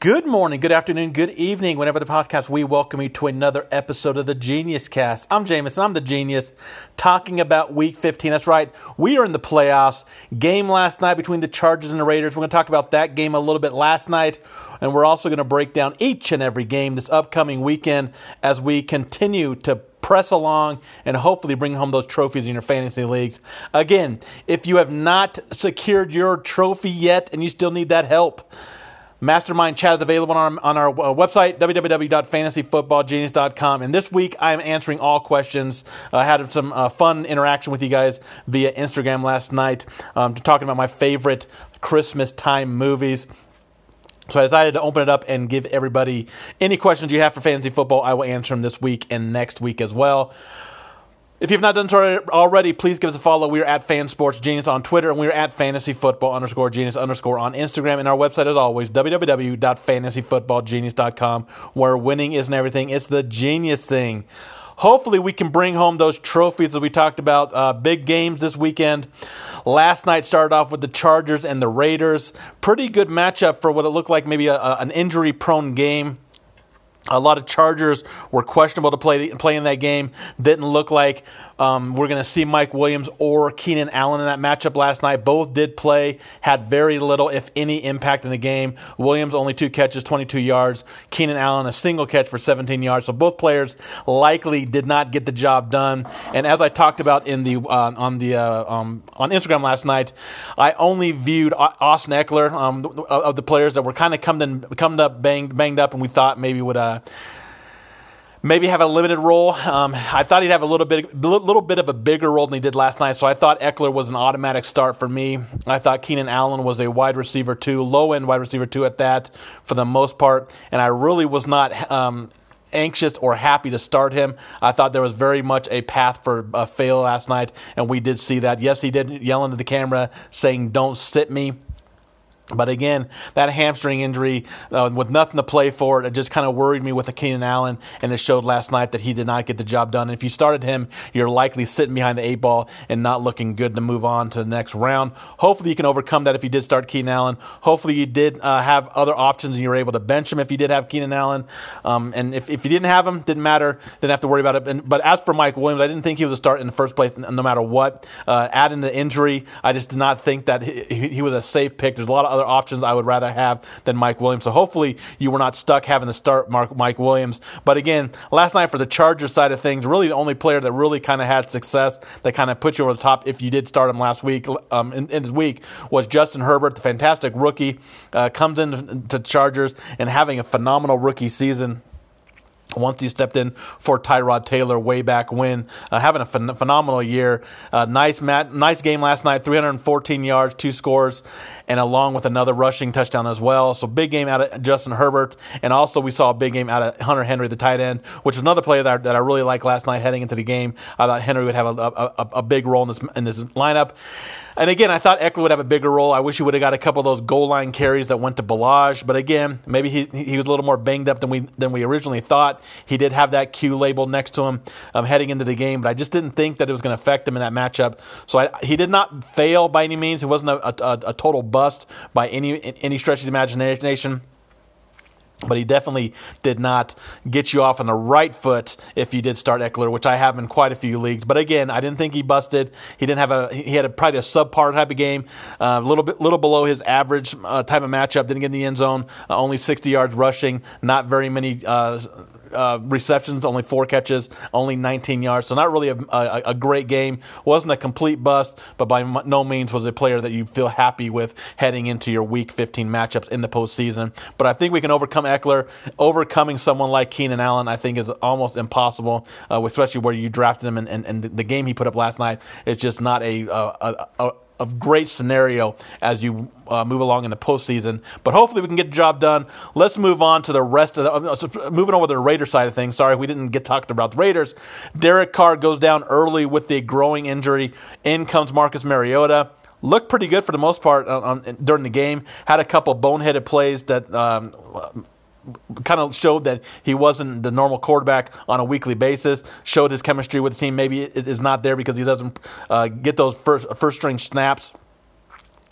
Good morning, good afternoon, good evening. Whenever the podcast, we welcome you to another episode of the Genius Cast. I'm Jameson, I'm the genius, talking about week 15. That's right, we are in the playoffs. Game last night between the Chargers and the Raiders. We're going to talk about that game a little bit last night, and we're also going to break down each and every game this upcoming weekend as we continue to press along and hopefully bring home those trophies in your fantasy leagues. Again, if you have not secured your trophy yet and you still need that help, Mastermind chat is available on our, on our uh, website, www.fantasyfootballgenius.com. And this week, I am answering all questions. I had some uh, fun interaction with you guys via Instagram last night, um, talking about my favorite Christmas time movies. So I decided to open it up and give everybody any questions you have for fantasy football. I will answer them this week and next week as well. If you've not done so already, please give us a follow. We are at Fan Sports Genius on Twitter, and we are at Fantasy Football underscore Genius underscore on Instagram. And our website, as always, www.fantasyfootballgenius.com, where winning isn't everything; it's the genius thing. Hopefully, we can bring home those trophies that we talked about. Uh, big games this weekend. Last night started off with the Chargers and the Raiders. Pretty good matchup for what it looked like, maybe a, a, an injury-prone game. A lot of Chargers were questionable to play play in that game. Didn't look like um, we're going to see Mike Williams or Keenan Allen in that matchup last night. Both did play, had very little, if any, impact in the game. Williams only two catches, 22 yards. Keenan Allen a single catch for 17 yards. So both players likely did not get the job done. And as I talked about in the uh, on the uh, um, on Instagram last night, I only viewed Austin Ekeler um, of the players that were kind of coming coming up banged banged up, and we thought maybe would. Uh, maybe have a limited role. Um, I thought he'd have a little bit, little bit of a bigger role than he did last night. So I thought Ekeler was an automatic start for me. I thought Keenan Allen was a wide receiver two, low end wide receiver two at that for the most part. And I really was not. Um, anxious or happy to start him. I thought there was very much a path for a fail last night, and we did see that. Yes, he did yell into the camera saying, Don't sit me. But again, that hamstring injury uh, with nothing to play for, it just kind of worried me with the Keenan Allen, and it showed last night that he did not get the job done. And if you started him, you're likely sitting behind the eight ball and not looking good to move on to the next round. Hopefully, you can overcome that if you did start Keenan Allen. Hopefully, you did uh, have other options and you were able to bench him if you did have Keenan Allen. Um, and if, if you didn't have him, didn't matter, didn't have to worry about it. And, but as for Mike Williams, I didn't think he was a start in the first place, no matter what. Uh, adding the injury, I just did not think that he, he was a safe pick. There's a lot of other options I would rather have than Mike Williams. So hopefully you were not stuck having to start Mark, Mike Williams. But again, last night for the Chargers side of things, really the only player that really kind of had success that kind of put you over the top if you did start him last week um, in, in this week was Justin Herbert, the fantastic rookie, uh, comes into Chargers and having a phenomenal rookie season once he stepped in for Tyrod Taylor way back when, uh, having a phen- phenomenal year. Uh, nice, mat- nice game last night, 314 yards, two scores, and along with another rushing touchdown as well. So big game out of Justin Herbert, and also we saw a big game out of Hunter Henry, the tight end, which is another player that I, that I really liked last night heading into the game. I thought Henry would have a, a, a big role in this in this lineup. And again, I thought Ekeler would have a bigger role. I wish he would have got a couple of those goal line carries that went to Ballage. But again, maybe he, he was a little more banged up than we than we originally thought. He did have that Q label next to him um, heading into the game, but I just didn't think that it was going to affect him in that matchup. So I, he did not fail by any means. He wasn't a, a, a total bust by any any stretch of the imagination but he definitely did not get you off on the right foot if you did start Ekeler, which I have in quite a few leagues. But again, I didn't think he busted. He didn't have a he had a, probably a subpar type of game, uh, a uh, little bit little below his average uh, type of matchup. Didn't get in the end zone, uh, only 60 yards rushing, not very many uh, uh, receptions, only four catches, only 19 yards. So not really a, a, a, great game. Wasn't a complete bust, but by no means was a player that you feel happy with heading into your Week 15 matchups in the postseason. But I think we can overcome Ekeler. Overcoming someone like Keenan Allen, I think, is almost impossible, uh, especially where you drafted him and, and, and, the game he put up last night is just not a, a, a of great scenario as you uh, move along in the postseason. But hopefully we can get the job done. Let's move on to the rest of the uh, moving over to the Raider side of things. Sorry, we didn't get talked about the Raiders. Derek Carr goes down early with the growing injury. In comes Marcus Mariota. Looked pretty good for the most part on, on, during the game. Had a couple boneheaded plays that um, kind of showed that he wasn't the normal quarterback on a weekly basis. Showed his chemistry with the team maybe is not there because he doesn't uh, get those first first string snaps.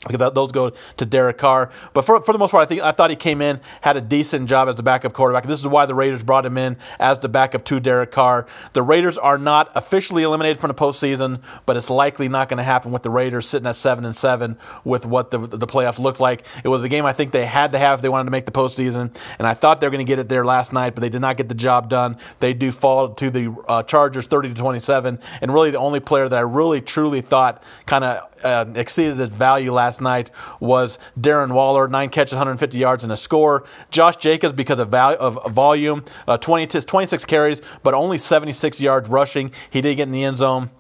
Those go to Derek Carr. But for, for the most part, I think I thought he came in, had a decent job as the backup quarterback. This is why the Raiders brought him in as the backup to Derek Carr. The Raiders are not officially eliminated from the postseason, but it's likely not going to happen with the Raiders sitting at seven and seven with what the the playoffs looked like. It was a game I think they had to have if they wanted to make the postseason, and I thought they were going to get it there last night, but they did not get the job done. They do fall to the uh, Chargers, thirty to twenty-seven, and really the only player that I really truly thought kind of uh, exceeded its value last night was Darren Waller, nine catches, 150 yards, and a score. Josh Jacobs, because of, value, of volume, uh, 20, 26 carries, but only 76 yards rushing. He did get in the end zone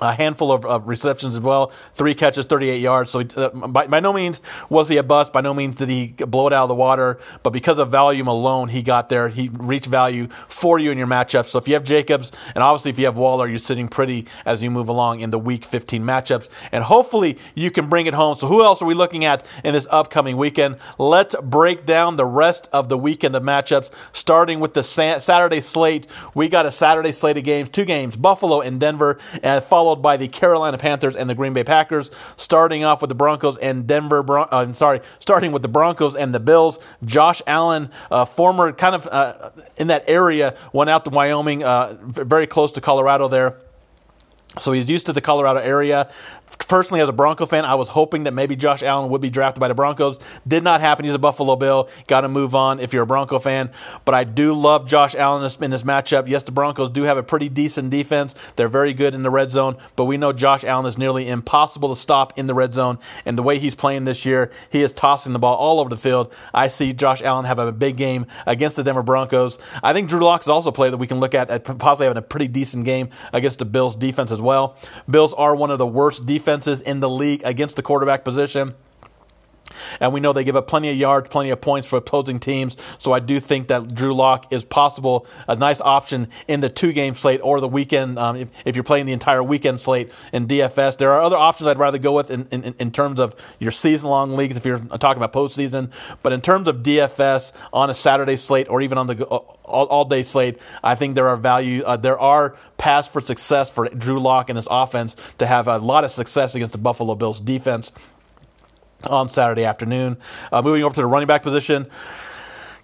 a handful of, of, receptions as well, three catches, 38 yards. So uh, by, by, no means was he a bust. By no means did he blow it out of the water. But because of volume alone, he got there. He reached value for you in your matchups. So if you have Jacobs, and obviously if you have Waller, you're sitting pretty as you move along in the Week 15 matchups. And hopefully you can bring it home. So who else are we looking at in this upcoming weekend? Let's break down the rest of the weekend of matchups, starting with the Saturday slate. We got a Saturday slate of games, two games, Buffalo and Denver, and followed followed by the Carolina Panthers and the Green Bay Packers. Starting off with the Broncos and Denver. Bron- uh, sorry, starting with the Broncos and the Bills. Josh Allen, uh, former kind of uh, in that area, went out to Wyoming, uh, very close to Colorado there. So he's used to the Colorado area personally, as a Bronco fan, I was hoping that maybe Josh Allen would be drafted by the Broncos. Did not happen. He's a Buffalo Bill. Got to move on if you're a Bronco fan. But I do love Josh Allen in this, matchup. Yes, the Broncos do have a pretty decent defense. They're very good in the red zone, but we know Josh Allen is nearly impossible to stop in the red zone. And the way he's playing this year, he is tossing the ball all over the field. I see Josh Allen have a big game against the Denver Broncos. I think Drew Lock is also a player that we can look at, at possibly having a pretty decent game against the Bills defense as well. Bills are one of the worst defenses in the league against the quarterback position. And we know they give up plenty of yards, plenty of points for opposing teams. So I do think that Drew Lock is possible, a nice option in the two game slate or the weekend, um, if, if, you're playing the entire weekend slate in DFS. There are other options I'd rather go with in, in, in terms of your season long leagues if you're talking about postseason. But in terms of DFS on a Saturday slate or even on the all, all day slate, I think there are value, uh, there are paths for success for Drew Lock and this offense to have a lot of success against the Buffalo Bills defense on Saturday afternoon. Uh, moving over to the running back position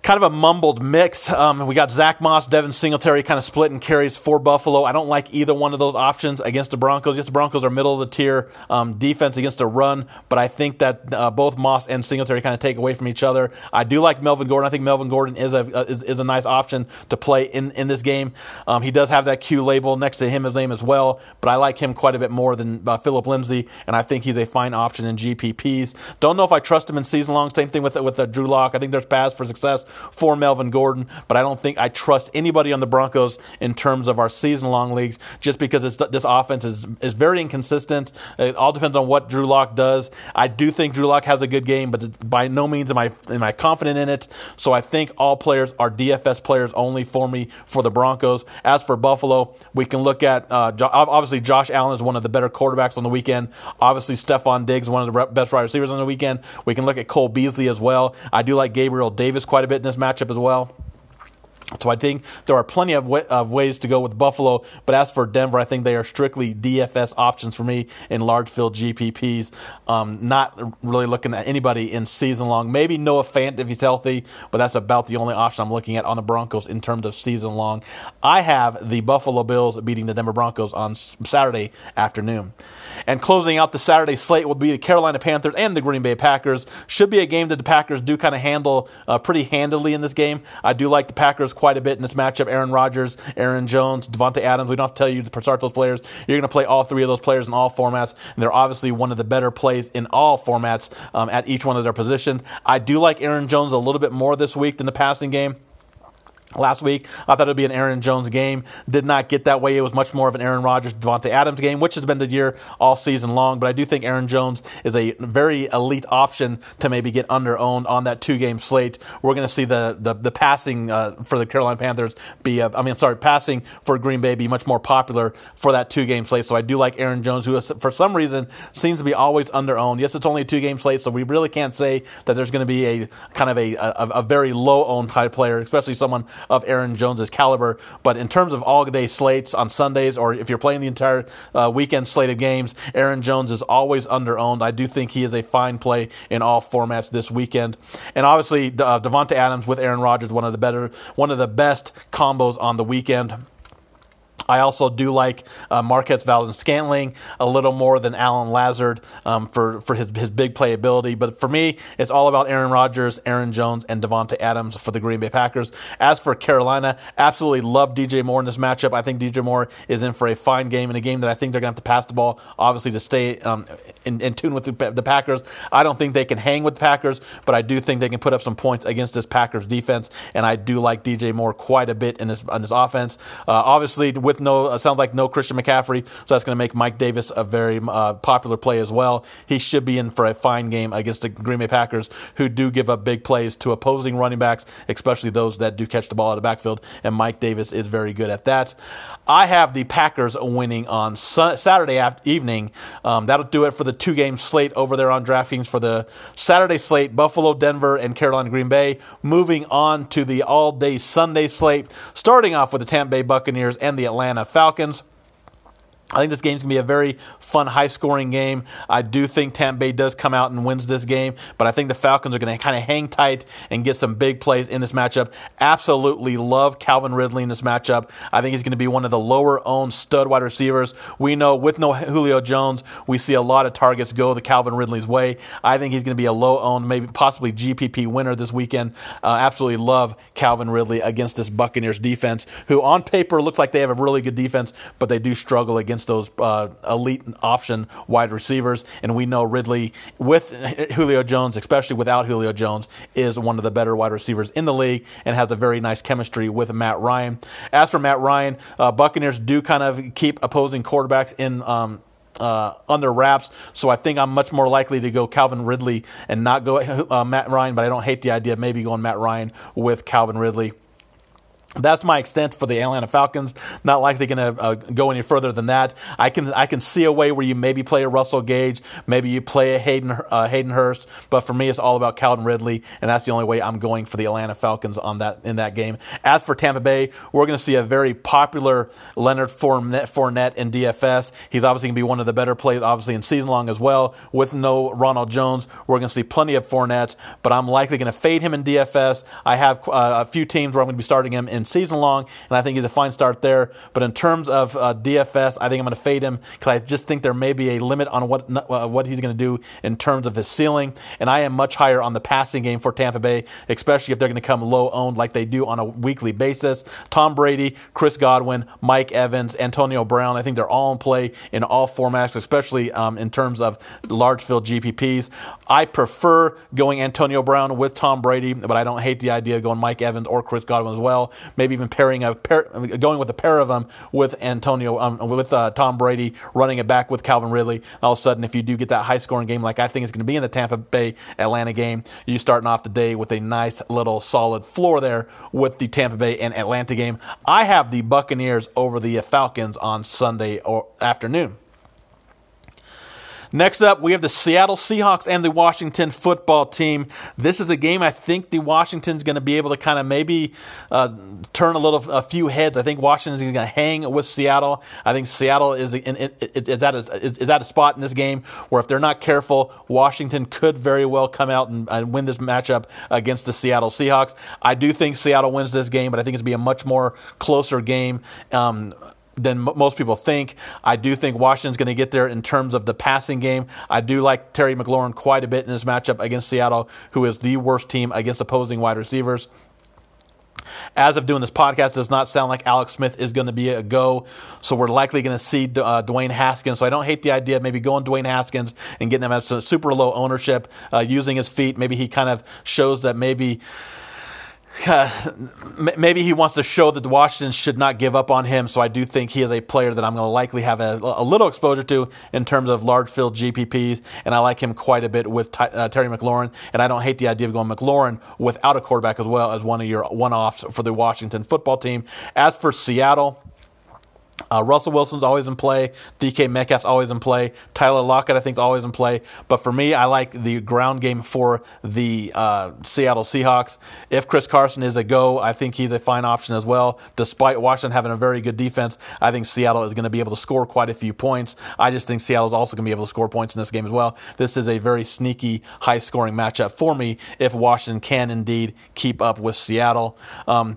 kind of a mumbled mix. Um, we got Zach Moss, Devin Singletary kind of split and carries for Buffalo. I don't like either one of those options against the Broncos. Yes, the Broncos are middle of the tier um, defense against the run, but I think that uh, both Moss and Singletary kind of take away from each other. I do like Melvin Gordon. I think Melvin Gordon is a uh, is, is a nice option to play in, in this game. Um, he does have that Q label next to him his name as well, but I like him quite a bit more than uh, Phillip Lindsay, and I think he's a fine option in GPPs. Don't know if I trust him in season long. Same thing with with uh, Drew Lock. I think there's paths for success for Melvin Gordon, but I don't think I trust anybody on the Broncos in terms of our season long leagues just because this offense is, is very inconsistent. It all depends on what Drew Lock does. I do think Drew Lock has a good game, but by no means am I, am I confident in it. So I think all players are DFS players only for me for the Broncos. As for Buffalo, we can look at uh, obviously Josh Allen is one of the better quarterbacks on the weekend. Obviously, Stefon Diggs, one of the best wide receivers on the weekend. We can look at Cole Beasley as well. I do like Gabriel Davis quite a bit in this matchup as well. So I think there are plenty of, way, of, ways to go with Buffalo, but as for Denver, I think they are strictly DFS options for me in large field GPPs. Um, not really looking at anybody in season long. Maybe Noah Fant if he's healthy, but that's about the only option I'm looking at on the Broncos in terms of season long. I have the Buffalo Bills beating the Denver Broncos on Saturday afternoon. And closing out the Saturday slate will be the Carolina Panthers and the Green Bay Packers. Should be a game that the Packers do kind of handle uh, pretty handily in this game. I do like the Packers quite a bit in this matchup. Aaron Rodgers, Aaron Jones, Davante Adams. We don't have to tell you to start those players. You're going to play all three of those players in all formats, and they're obviously one of the better plays in all formats um, at each one of their positions. I do like Aaron Jones a little bit more this week than the passing game. Last week, I thought it would be an Aaron Jones game. Did not get that way. It was much more of an Aaron Rodgers, Davante Adams game, which has been the year all season long. But I do think Aaron Jones is a very elite option to maybe get under owned on that two game slate. We're going to see the the, the passing uh, for the Carolina Panthers be, uh, I mean, I'm sorry, passing for Green Bay be much more popular for that two game slate. So I do like Aaron Jones, who is, for some reason seems to be always under owned. Yes, it's only a two game slate, so we really can't say that there's going to be a kind of a, a, a very low owned type player, especially someone of Aaron Jones's caliber. But in terms of all day slates on Sundays, or if you're playing the entire uh, weekend slate of games, Aaron Jones is always under owned. I do think he is a fine play in all formats this weekend. And obviously, uh, Davante Adams with Aaron Rodgers, one of the better, one of the best combos on the weekend. I also do like uh, Marquez Valdes-Scantling a little more than Allen Lazard um, for, for his, his big playability. But for me, it's all about Aaron Rodgers, Aaron Jones, and Davante Adams for the Green Bay Packers. As for Carolina, absolutely love DJ Moore in this matchup. I think DJ Moore is in for a fine game in a game that I think they're going to have to pass the ball, obviously, to stay um, in, in, tune with the, the, Packers. I don't think they can hang with the Packers, but I do think they can put up some points against this Packers defense, and I do like DJ Moore quite a bit in this, in this offense. Uh, obviously, with no uh, sounds like no Christian McCaffrey, so that's going to make Mike Davis a very uh, popular play as well. He should be in for a fine game against the Green Bay Packers, who do give up big plays to opposing running backs, especially those that do catch the ball out of the backfield. And Mike Davis is very good at that. I have the Packers winning on Saturday evening. Um, that'll do it for the two game slate over there on DraftKings for the Saturday slate Buffalo, Denver, and Carolina, Green Bay. Moving on to the all day Sunday slate, starting off with the Tampa Bay Buccaneers and the Atlanta Falcons. I think this game's going to be a very fun, high scoring game. I do think Tampa Bay does come out and wins this game, but I think the Falcons are going to kind of hang tight and get some big plays in this matchup. Absolutely love Calvin Ridley in this matchup. I think he's going to be one of the lower owned stud wide receivers. We know with no Julio Jones, we see a lot of targets go the Calvin Ridley's way. I think he's going to be a low owned, maybe possibly GPP winner this weekend. Uh, absolutely love Calvin Ridley against this Buccaneers defense, who on paper looks like they have a really good defense, but they do struggle against against those uh, elite option wide receivers. And we know Ridley, with Julio Jones, especially without Julio Jones, is one of the better wide receivers in the league and has a very nice chemistry with Matt Ryan. As for Matt Ryan, uh, Buccaneers do kind of keep opposing quarterbacks in. Um, uh, under wraps. So I think I'm much more likely to go Calvin Ridley and not go uh, Matt Ryan, but I don't hate the idea of maybe going Matt Ryan with Calvin Ridley. That's my extent for the Atlanta Falcons. Not likely going to uh, go any further than that. I can I can see a way where you maybe play a Russell Gage, maybe you play a Hayden uh, Hayden Hurst, but for me it's all about Calvin Ridley, and that's the only way I'm going for the Atlanta Falcons on that in that game. As for Tampa Bay, we're going to see a very popular Leonard Fournette, Fournette in DFS. He's obviously going to be one of the better plays, obviously in season long as well. With no Ronald Jones, we're going to see plenty of Fournette, but I'm likely going to fade him in DFS. I have uh, a few teams where I'm going to be starting him in in season long, and I think he's a fine start there. But in terms of uh, DFS, I think I'm going to fade him because I just think there may be a limit on what uh, what he's going to do in terms of his ceiling. And I am much higher on the passing game for Tampa Bay, especially if they're going to come low owned like they do on a weekly basis. Tom Brady, Chris Godwin, Mike Evans, Antonio Brown. I think they're all in play in all formats, especially um, in terms of large field GPPs. I prefer going Antonio Brown with Tom Brady, but I don't hate the idea of going Mike Evans or Chris Godwin as well maybe even pairing a pair, going with a pair of them with Antonio, um, with uh, Tom Brady, running it back with Calvin Ridley. All of a sudden, if you do get that high scoring game like I think it's going to be in the Tampa Bay Atlanta game, you starting off the day with a nice little solid floor there with the Tampa Bay and Atlanta game. I have the Buccaneers over the Falcons on Sunday or afternoon. Next up, we have the Seattle Seahawks and the Washington football team. This is a game I think the Washington's going to be able to kind of maybe uh, turn a little, a few heads. I think Washington's going to hang with Seattle. I think Seattle is, in, is, is, at a, is, is at a spot in this game where if they're not careful, Washington could very well come out and, and win this matchup against the Seattle Seahawks. I do think Seattle wins this game, but I think it's going to be a much more closer game. Um, than most people think. I do think Washington's going to get there in terms of the passing game. I do like Terry McLaurin quite a bit in this matchup against Seattle, who is the worst team against opposing wide receivers. As of doing this podcast, does not sound like Alex Smith is going to be a go. So we're likely going to see uh, Dwayne Haskins. So I don't hate the idea of maybe going Dwayne Haskins and getting him at super low ownership, uh, using his feet. Maybe he kind of shows that maybe uh, maybe he wants to show that the Washington should not give up on him. So I do think he is a player that I'm going to likely have a, a, little exposure to in terms of large field GPPs, and I like him quite a bit with uh, Terry McLaurin. And I don't hate the idea of going McLaurin without a quarterback as well as one of your one-offs for the Washington football team. As for Seattle. Uh, Russell Wilson's always in play. DK Metcalf's always in play. Tyler Lockett, I think, is always in play. But for me, I like the ground game for the uh, Seattle Seahawks. If Chris Carson is a go, I think he's a fine option as well. Despite Washington having a very good defense, I think Seattle is going to be able to score quite a few points. I just think Seattle is also going to be able to score points in this game as well. This is a very sneaky, high scoring matchup for me if Washington can indeed keep up with Seattle. Um,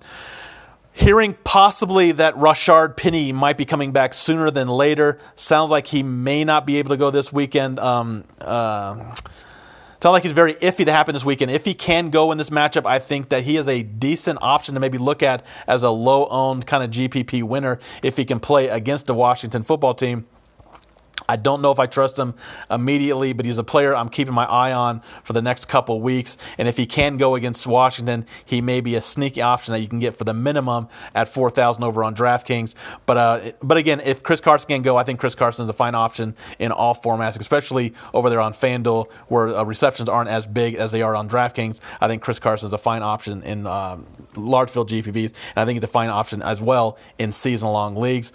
Hearing possibly that Rashaad Penny might be coming back sooner than later. Sounds like he may not be able to go this weekend. Um, uh, sounds like he's very iffy to happen this weekend. If he can go in this matchup, I think that he is a decent option to maybe look at as a low owned kind of GPP winner if he can play against the Washington football team. I don't know if I trust him immediately, but he's a player I'm keeping my eye on for the next couple weeks. And if he can go against Washington, he may be a sneaky option that you can get for the minimum at 4,000 over on DraftKings. But uh, but again, if Chris Carson can go, I think Chris Carson is a fine option in all formats, especially over there on FanDuel where uh, receptions aren't as big as they are on DraftKings. I think Chris Carson is a fine option in um, large field GPPs, and I think he's a fine option as well in season long leagues.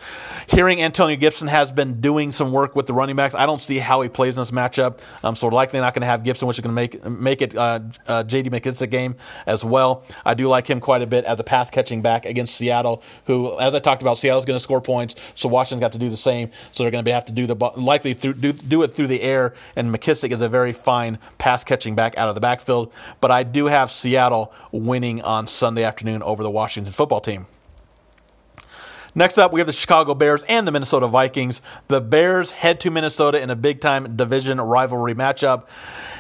Hearing Antonio Gibson has been doing some work with the running backs. I don't see how he plays in this matchup. Um, so we're likely not going to have Gibson, which is going to make make it uh, uh, J.D. McKissick game as well. I do like him quite a bit as a pass catching back against Seattle, who, as I talked about, Seattle's going to score points, so Washington's got to do the same. So they're going to have to do the likely through, do, do it through the air, and McKissick is a very fine pass catching back out of the backfield. But I do have Seattle winning on Sunday afternoon over the Washington football team. Next up, we have the Chicago Bears and the Minnesota Vikings. The Bears head to Minnesota in a big time division rivalry matchup.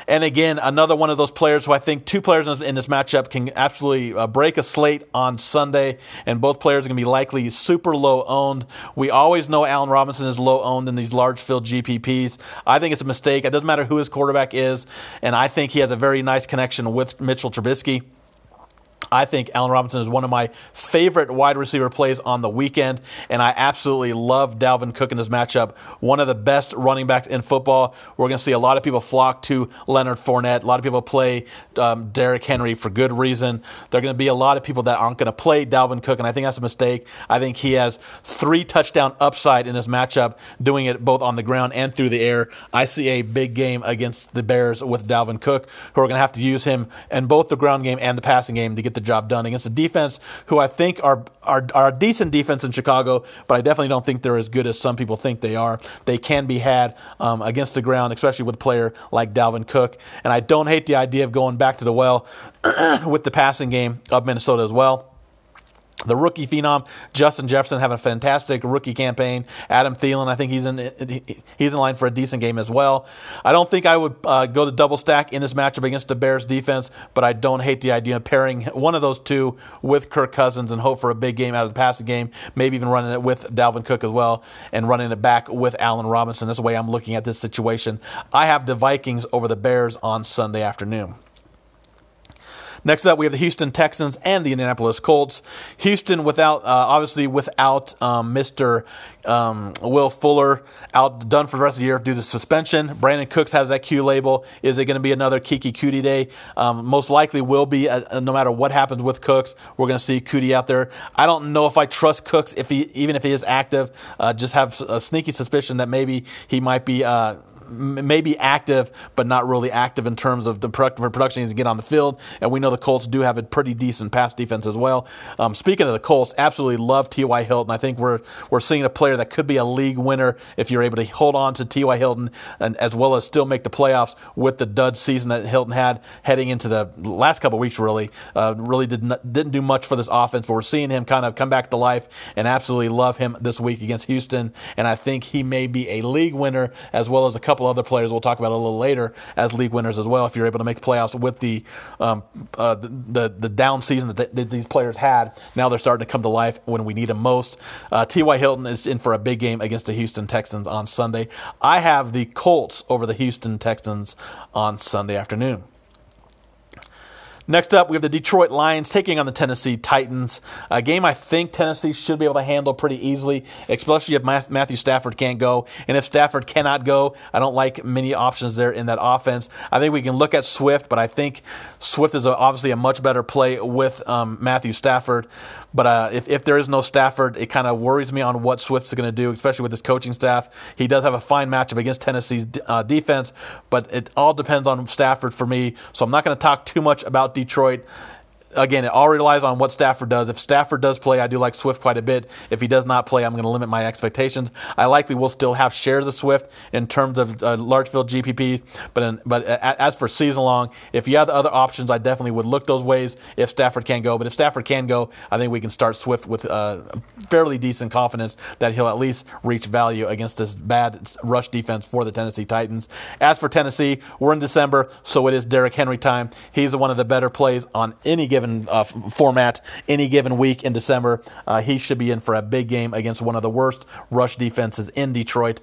And again, another one of those players who I think two players in this, matchup can absolutely uh, break a slate on Sunday, and both players are going to be likely super low owned. We always know Allen Robinson is low owned in these large field GPPs. I think it's a mistake. It doesn't matter who his quarterback is, and I think he has a very nice connection with Mitchell Trubisky. I think Allen Robinson is one of my favorite wide receiver plays on the weekend, and I absolutely love Dalvin Cook in this matchup. One of the best running backs in football. We're going to see a lot of people flock to Leonard Fournette. A lot of people play um, Derrick Henry for good reason. There are going to be a lot of people that aren't going to play Dalvin Cook, and I think that's a mistake. I think he has three touchdown upside in this matchup, doing it both on the ground and through the air. I see a big game against the Bears with Dalvin Cook, who are going to have to use him in both the ground game and the passing game to get the job done against a defense who I think are, are, are a decent defense in Chicago, but I definitely don't think they're as good as some people think they are. They can be had um, against the ground, especially with a player like Dalvin Cook. And I don't hate the idea of going back to the well with the passing game of Minnesota as well. The rookie phenom Justin Jefferson having a fantastic rookie campaign. Adam Thielen, I think he's in he's in line for a decent game as well. I don't think I would uh, go to double stack in this matchup against the Bears defense, but I don't hate the idea of pairing one of those two with Kirk Cousins and hope for a big game out of the passing game. Maybe even running it with Dalvin Cook as well and running it back with Allen Robinson. That's the way I'm looking at this situation. I have the Vikings over the Bears on Sunday afternoon. Next up, we have the Houston Texans and the Indianapolis Colts. Houston, without uh, obviously without um, Mr. Um, Will Fuller out done for the rest of the year due to suspension. Brandin Cooks has that Q label. Is it going to be another Keke Coutee day? Um, most likely will be. Uh, no matter what happens with Cooks, we're going to see Coutee out there. I don't know if I trust Cooks if he even if he is active. Uh, just have a sneaky suspicion that maybe he might be uh, maybe active, but not really active in terms of the production needs to get on the field. And we know the Colts do have a pretty decent pass defense as well. Um, speaking of the Colts, absolutely love T.Y. Hilton. I think we're we're seeing a player that could be a league winner if you're able to hold on to T.Y. Hilton and as well as still make the playoffs with the dud season that Hilton had heading into the last couple weeks. Really, uh, really did not, didn't do much for this offense, but we're seeing him kind of come back to life and absolutely love him this week against Houston. And I think he may be a league winner as well as a couple couple other players we'll talk about a little later as league winners as well. If you're able to make the playoffs with the um, uh, the, the, down season that, that, these players had, now they're starting to come to life when we need them most. Uh, T.Y. Hilton is in for a big game against the Houston Texans on Sunday. I have the Colts over the Houston Texans on Sunday afternoon. Next up, we have the Detroit Lions taking on the Tennessee Titans. A game I think Tennessee should be able to handle pretty easily, especially if Matthew Stafford can't go. And if Stafford cannot go, I don't like many options there in that offense. I think we can look at Swift, but I think Swift is obviously a much better play with um, Matthew Stafford. But uh, if, if there is no Stafford, it kind of worries me on what Swift's going to do, especially with his coaching staff. He does have a fine matchup against Tennessee's uh, defense, but it all depends on Stafford for me. So I'm not going to talk too much about Detroit again, it all relies on what Stafford does. If Stafford does play, I do like Swift quite a bit. If he does not play, I'm going to limit my expectations. I likely will still have shares of Swift in terms of uh, large field GPPs, but in, but as for season long, if you have the other options, I definitely would look those ways if Stafford can go. But if Stafford can go, I think we can start Swift with uh, fairly decent confidence that he'll at least reach value against this bad rush defense for the Tennessee Titans. As for Tennessee, we're in December, so it is Derrick Henry time. He's one of the better plays on any given given uh, format any given week in December. Uh, he should be in for a big game against one of the worst rush defenses in Detroit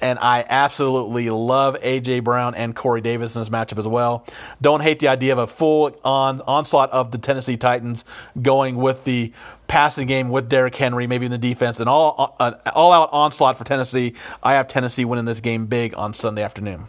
and I absolutely love AJ Brown and Corey Davis in this matchup as well. Don't hate the idea of a full on onslaught of the Tennessee Titans going with the passing game with Derrick Henry, maybe in the defense, and all uh, all out onslaught for Tennessee. I have Tennessee winning this game big on Sunday afternoon.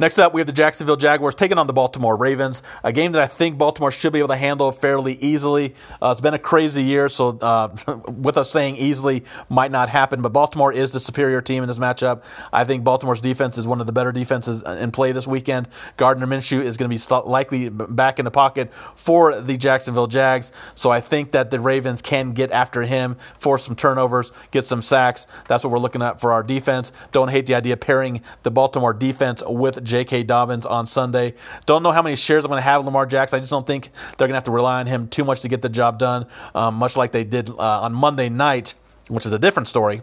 Next up, we have the Jacksonville Jaguars taking on the Baltimore Ravens, a game that I think Baltimore should be able to handle fairly easily. Uh, it's been a crazy year, so uh, with us saying easily might not happen, but Baltimore is the superior team in this matchup. I think Baltimore's defense is one of the better defenses in play this weekend. Gardner Minshew is going to be likely back in the pocket for the Jacksonville Jags, so I think that the Ravens can get after him, force some turnovers, get some sacks. That's what we're looking at for our defense. Don't hate the idea of pairing the Baltimore defense with J.K. Dobbins on Sunday. Don't know how many shares I'm going to have Lamar Jackson. I just don't think they're going to have to rely on him too much to get the job done, um, much like they did uh, on Monday night, which is a different story.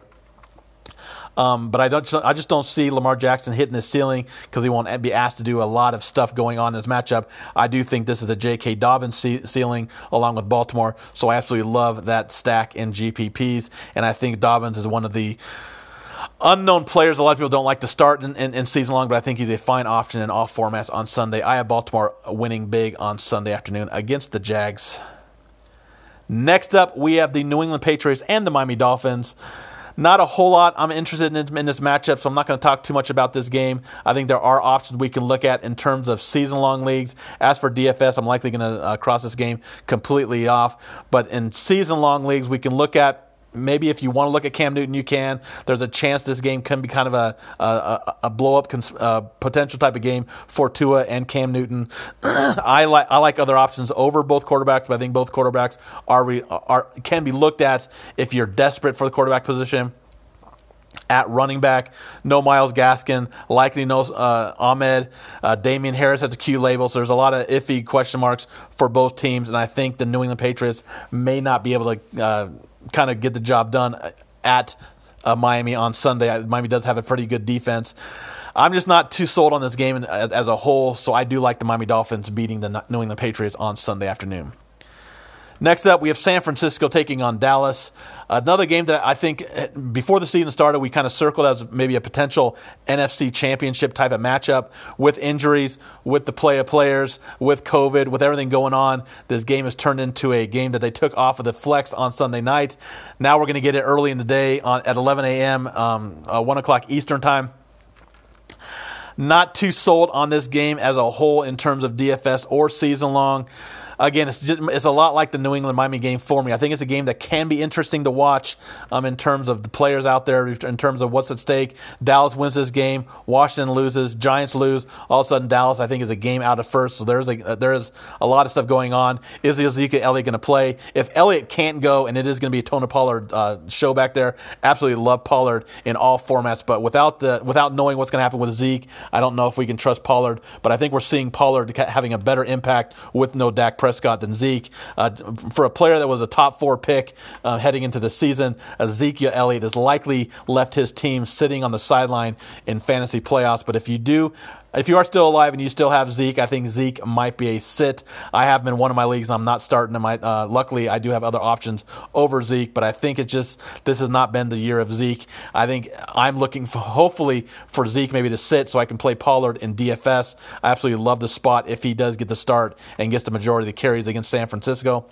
Um, but I don't. I just don't see Lamar Jackson hitting his ceiling because he won't be asked to do a lot of stuff going on in this matchup. I do think this is a J.K. Dobbins ceiling along with Baltimore. So I absolutely love that stack in GPPs, and I think Dobbins is one of the unknown players. A lot of people don't like to start in, in, in, season long, but I think he's a fine option in all formats on Sunday. I have Baltimore winning big on Sunday afternoon against the Jags. Next up, we have the New England Patriots and the Miami Dolphins. Not a whole lot I'm interested in, in this matchup, so I'm not going to talk too much about this game. I think there are options we can look at in terms of season long leagues. As for DFS, I'm likely going to uh, cross this game completely off. But in season long leagues, we can look at maybe if you want to look at Cam Newton, you can. There's a chance this game can be kind of a a, a blow up cons- uh, potential type of game for Tua and Cam Newton. I like I like other options over both quarterbacks, but I think both quarterbacks are re- are can be looked at if you're desperate for the quarterback position. At running back, no Myles Gaskin, likely no uh, Ahmed. Uh, Damien Harris has a Q label, so there's a lot of iffy question marks for both teams, and I think the New England Patriots may not be able to uh, kind of get the job done at uh, Miami on Sunday. Miami does have a pretty good defense. I'm just not too sold on this game as, as a whole, so I do like the Miami Dolphins beating the New England Patriots on Sunday afternoon. Next up, we have San Francisco taking on Dallas. Another game that I think before the season started, we kind of circled as maybe a potential NFC championship type of matchup with injuries, with the play of players, with COVID, with everything going on. This game has turned into a game that they took off of the flex on Sunday night. Now we're going to get it early in the day on, at 11 a.m., um, uh, 1 o'clock Eastern Time. Not too sold on this game as a whole in terms of DFS or season long again, it's just, it's a lot like the New England Miami game for me. I think it's a game that can be interesting to watch um, in terms of the players out there, in terms of what's at stake. Dallas wins this game, Washington loses, Giants lose. All of a sudden, Dallas I think is a game out of first. So there's a there is a lot of stuff going on. Is Ezekiel Elliott going to play? If Elliott can't go, and it is going to be a Tony Pollard uh, show back there, absolutely love Pollard in all formats. But without the without knowing what's going to happen with Zeke, I don't know if we can trust Pollard. But I think we're seeing Pollard having a better impact with no Dak Prescott than Zeke. Uh, for a player that was a top four pick uh, heading into the season, Ezekiel Elliott has likely left his team sitting on the sideline in fantasy playoffs. But if you do if you are still alive and you still have Zeke, I think Zeke might be a sit. I have him in one of my leagues, and I'm not starting him. I, uh, luckily, I do have other options over Zeke, but I think it just this has not been the year of Zeke. I think I'm looking for hopefully for Zeke maybe to sit so I can play Pollard in DFS. I absolutely love the spot if he does get the start and gets the majority of the carries against San Francisco.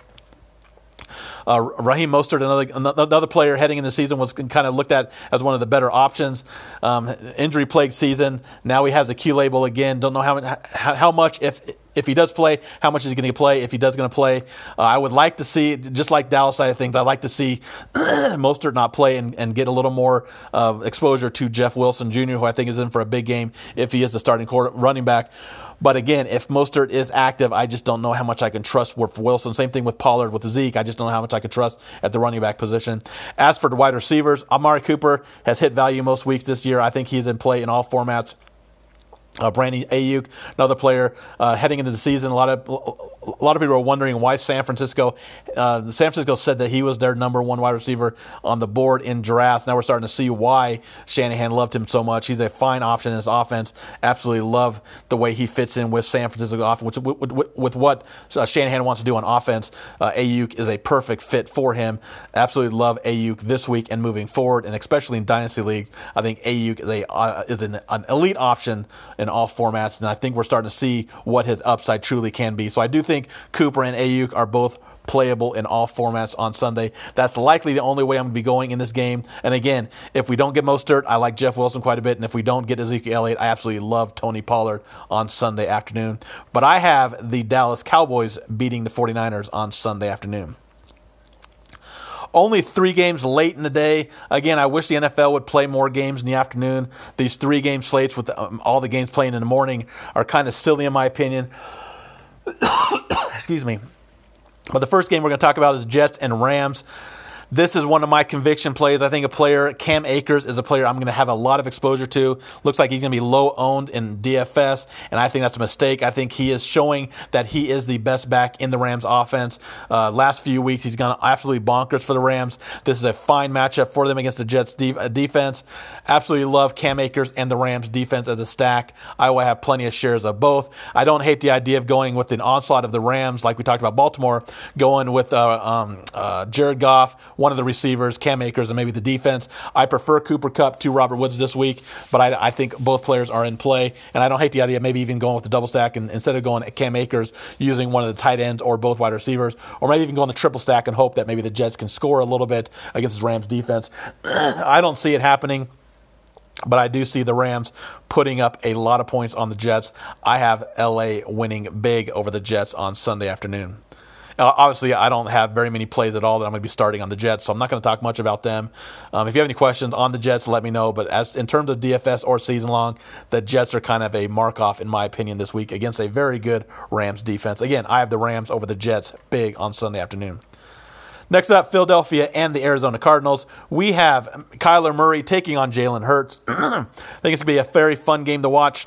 Uh, Raheem Mostert, another another player heading in the season, was kind of looked at as one of the better options. Um, injury plagued season. Now he has a Q label again. Don't know how how much if if he does play, how much is he going to play? If he does going to play, uh, I would like to see, just like Dallas side of things, I'd like to see Mostert not play and, and get a little more uh, exposure to Jeff Wilson Jr., who I think is in for a big game if he is the starting quarter, running back. But again, if Mostert is active, I just don't know how much I can trust with Wilson. Same thing with Pollard with Zeke. I just don't know how much I can trust at the running back position. As for the wide receivers, Amari Cooper has hit value most weeks this year. I think he's in play in all formats. Uh, Brandon Aiyuk, another player uh, heading into the season. A lot of a lot of people are wondering why San Francisco. Uh, San Francisco said that he was their number one wide receiver on the board in drafts. Now we're starting to see why Shanahan loved him so much. He's a fine option in his offense. Absolutely love the way he fits in with San Francisco offense. With, with, with, what uh, Shanahan wants to do on offense, uh, Aiyuk is a perfect fit for him. Absolutely love Aiyuk this week and moving forward, and especially in dynasty leagues. I think Aiyuk is, a, uh, is an, an elite option in all formats, and I think we're starting to see what his upside truly can be. So I do think Cooper and Aiyuk are both playable in all formats on Sunday. That's likely the only way I'm going to be going in this game. And again, if we don't get Mostert, I like Jeff Wilson quite a bit. And if we don't get Ezekiel Elliott, I absolutely love Tony Pollard on Sunday afternoon. But I have the Dallas Cowboys beating the 49ers on Sunday afternoon. Only three games late in the day. Again, I wish the NFL would play more games in the afternoon. These three game slates with um, all the games playing in the morning are kind of silly, in my opinion. Excuse me. But the first game we're going to talk about is Jets and Rams. This is one of my conviction plays. I think a player, Cam Akers, is a player I'm going to have a lot of exposure to. Looks like he's going to be low owned in DFS, and I think that's a mistake. I think he is showing that he is the best back in the Rams offense. Uh, last few weeks, he's gone absolutely bonkers for the Rams. This is a fine matchup for them against the Jets de- uh, defense. Absolutely love Cam Akers and the Rams defense as a stack. I will have plenty of shares of both. I don't hate the idea of going with an onslaught of the Rams, like we talked about Baltimore, going with uh, um, uh, Jared Goff one of the receivers, Cam Akers, and maybe the defense. I prefer Cooper Kupp to Robert Woods this week, but I, I think both players are in play. And I don't hate the idea of maybe even going with the double stack and instead of going at Cam Akers, using one of the tight ends or both wide receivers, or maybe even going the triple stack and hope that maybe the Jets can score a little bit against the Rams defense. I don't see it happening. But I do see the Rams putting up a lot of points on the Jets. I have LA winning big over the Jets on Sunday afternoon. Uh, obviously, I don't have very many plays at all that I'm going to be starting on the Jets, so I'm not going to talk much about them. Um, if you have any questions on the Jets, let me know. But as in terms of DFS or season long, the Jets are kind of a mark off, in my opinion, this week against a very good Rams defense. Again, I have the Rams over the Jets big on Sunday afternoon. Next up, Philadelphia and the Arizona Cardinals. We have Kyler Murray taking on Jalen Hurts. I think it's going to be a very fun game to watch.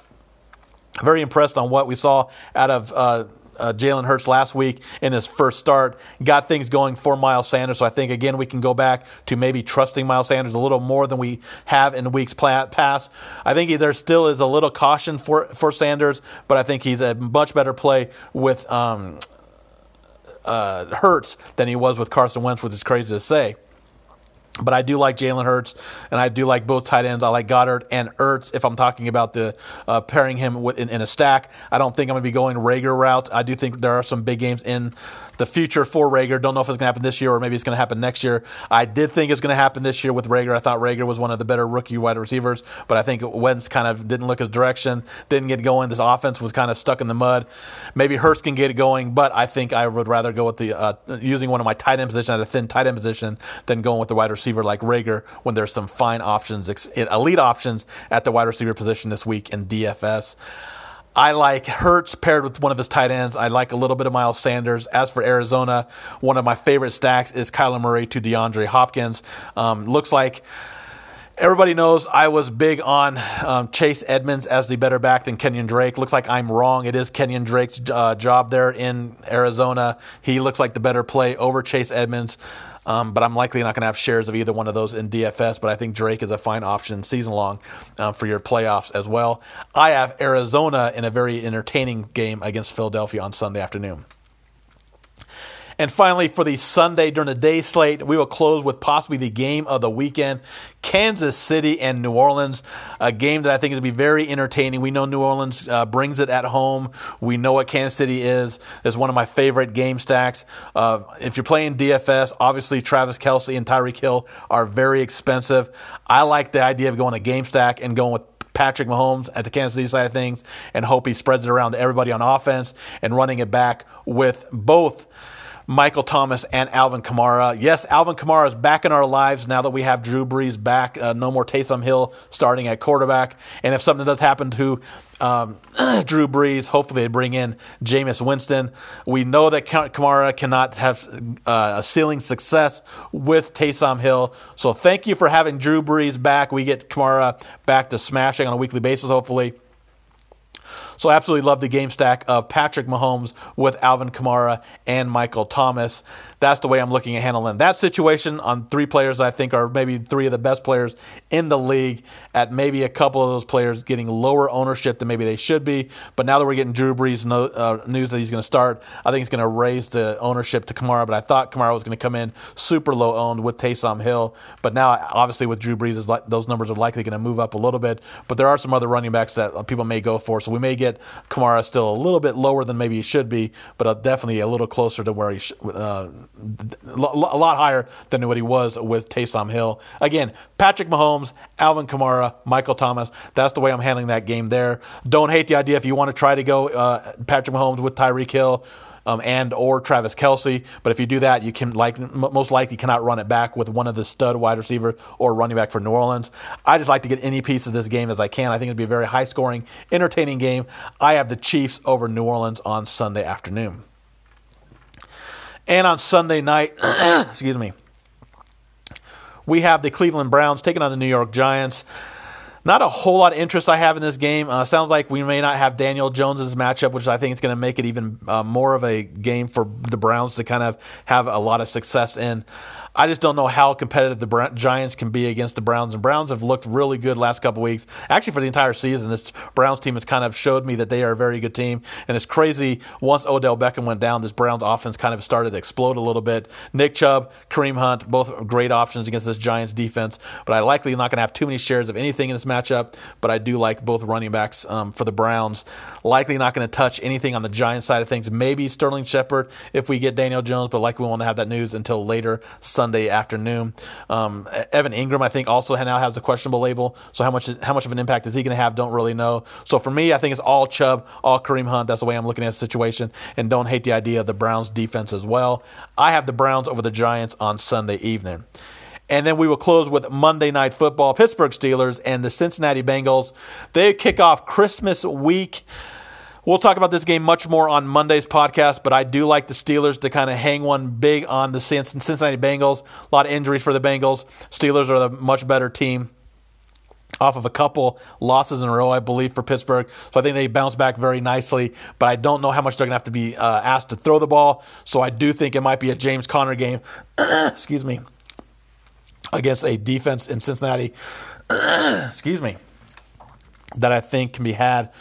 Very impressed on what we saw out of uh, uh, Jalen Hurts last week in his first start. Got things going for Miles Sanders. So I think, again, we can go back to maybe trusting Miles Sanders a little more than we have in weeks past. I think there still is a little caution for, for Sanders, but I think he's a much better play with um, uh, Hurts than he was with Carson Wentz, which is crazy to say. But I do like Jalen Hurts, and I do like both tight ends. I like Goedert and Ertz if I'm talking about the uh, pairing him with, in, in, a stack. I don't think I'm going to be going Reagor route. I do think there are some big games in the future for Reagor. Don't know if it's going to happen this year or maybe it's going to happen next year. I did think it's going to happen this year with Reagor. I thought Reagor was one of the better rookie wide receivers, but I think Wentz kind of didn't look his direction, didn't get going. This offense was kind of stuck in the mud. Maybe Hurts can get it going, but I think I would rather go with the uh, using one of my tight end position at a thin tight end position than going with the wide receiver like Reagor when there's some fine options, elite options at the wide receiver position this week in DFS. I like Hurts paired with one of his tight ends. I like a little bit of Miles Sanders. As for Arizona, one of my favorite stacks is Kyler Murray to DeAndre Hopkins. Um, looks like everybody knows I was big on um, Chase Edmonds as the better back than Kenyon Drake. Looks like I'm wrong. It is Kenyon Drake's uh, job there in Arizona. He looks like the better play over Chase Edmonds. Um, but I'm likely not going to have shares of either one of those in DFS. But I think Drake is a fine option season long uh, for your playoffs as well. I have Arizona in a very entertaining game against Philadelphia on Sunday afternoon. And finally, for the Sunday during the day slate, we will close with possibly the game of the weekend Kansas City and New Orleans. A game that I think is going to be very entertaining. We know New Orleans uh, brings it at home. We know what Kansas City is. It's one of my favorite game stacks. Uh, if you're playing DFS, obviously Travis Kelce and Tyreek Hill are very expensive. I like the idea of going a game stack and going with Patrick Mahomes at the Kansas City side of things and hope he spreads it around to everybody on offense and running it back with both Michael Thomas and Alvin Kamara. Yes, Alvin Kamara is back in our lives now that we have Drew Brees back. Uh, no more Taysom Hill starting at quarterback. And if something does happen to um, Drew Brees, hopefully they bring in Jameis Winston. We know that Kamara cannot have uh, a ceiling success with Taysom Hill. So thank you for having Drew Brees back. We get Kamara back to smashing on a weekly basis, hopefully. So I absolutely love the game stack of Patrick Mahomes with Alvin Kamara and Michael Thomas that's the way I'm looking at handling that situation on three players I think are maybe three of the best players in the league at maybe a couple of those players getting lower ownership than maybe they should be. But now that we're getting Drew Brees no, uh, news that he's going to start, I think it's going to raise the ownership to Kamara. But I thought Kamara was going to come in super low owned with Taysom Hill. But now, obviously, with Drew Brees, those numbers are likely going to move up a little bit. But there are some other running backs that people may go for. So we may get Kamara still a little bit lower than maybe he should be, but uh, definitely a little closer to where he sh- uh, a lot higher than what he was with Taysom Hill. Again, Patrick Mahomes, Alvin Kamara, Michael Thomas. That's the way I'm handling that game there. Don't hate the idea if you want to try to go uh, Patrick Mahomes with Tyreek Hill. Um, and or Travis Kelce. But if you do that, you can like most likely cannot run it back with one of the stud wide receivers or running back for New Orleans. I just like to get any piece of this game as I can. I think it'd be a very high scoring, entertaining game. I have the Chiefs over New Orleans on Sunday afternoon. And on Sunday night, excuse me, we have the Cleveland Browns taking on the New York Giants. Not a whole lot of interest I have in this game. Uh, sounds like we may not have Daniel Jones's matchup, which I think is going to make it even uh, more of a game for the Browns to kind of have a lot of success in. I just don't know how competitive the Giants can be against the Browns. And Browns have looked really good last couple weeks. Actually, for the entire season, this Browns team has kind of showed me that they are a very good team. And it's crazy. Once Odell Beckham went down, this Browns offense kind of started to explode a little bit. Nick Chubb, Kareem Hunt, both great options against this Giants defense. But I likely am not going to have too many shares of anything in this matchup. But I do like both running backs um, for the Browns. Likely not going to touch anything on the Giants side of things. Maybe Sterling Shepard if we get Daniel Jones, but likely we won't have that news until later Sunday Sunday afternoon. Um, Evan Engram, I think, also now has a questionable label. So how much how much of an impact is he going to have? Don't really know. So for me, I think it's all Chubb, all Kareem Hunt. That's the way I'm looking at the situation, and don't hate the idea of the Browns defense as well. I have the Browns over the Giants on Sunday evening. And then we will close with Monday Night Football, Pittsburgh Steelers and the Cincinnati Bengals. They kick off Christmas week. We'll talk about this game much more on Monday's podcast, but I do like the Steelers to kind of hang one big on the Cincinnati Bengals. A lot of injuries for the Bengals. Steelers are the much better team off of a couple losses in a row, I believe, for Pittsburgh. So I think they bounce back very nicely, but I don't know how much they're going to have to be uh, asked to throw the ball. So I do think it might be a James Conner game. Excuse me. Against a defense in Cincinnati. Excuse me. That I think can be had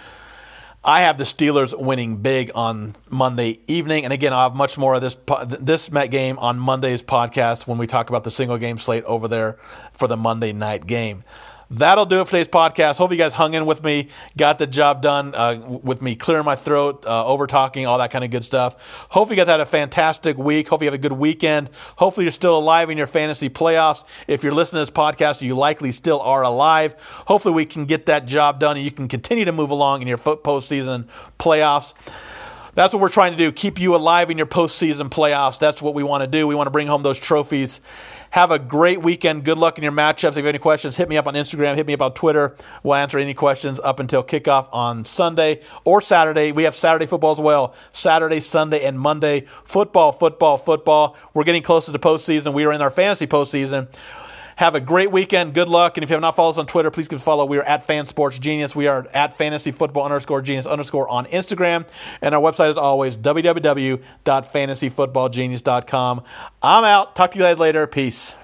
I have the Steelers winning big on Monday evening, and again, I'll have much more of this this Met game on Monday's podcast when we talk about the single game slate over there for the Monday night game. That'll do it for today's podcast. Hope you guys hung in with me, got the job done uh, with me clearing my throat, uh, over talking, all that kind of good stuff. Hope you guys had a fantastic week. Hope you have a good weekend. Hopefully, you're still alive in your fantasy playoffs. If you're listening to this podcast, you likely still are alive. Hopefully, we can get that job done and you can continue to move along in your postseason playoffs. That's what we're trying to do. Keep you alive in your postseason playoffs. That's what we want to do. We want to bring home those trophies have a great weekend. Good luck in your matchups. If you have any questions, hit me up on Instagram, hit me up on Twitter. We'll answer any questions up until kickoff on Sunday or Saturday. We have Saturday football as well. Saturday, Sunday, and Monday. Football, football, football. We're getting closer to postseason. We are in our fantasy postseason Have a great weekend. Good luck. And if you have not followed us on Twitter, please give us follow. We are at Fan Sports Genius. We are at Fantasy Football underscore Genius underscore on Instagram. And our website is always www.fantasyfootballgenius.com. I'm out. Talk to you guys later. Peace.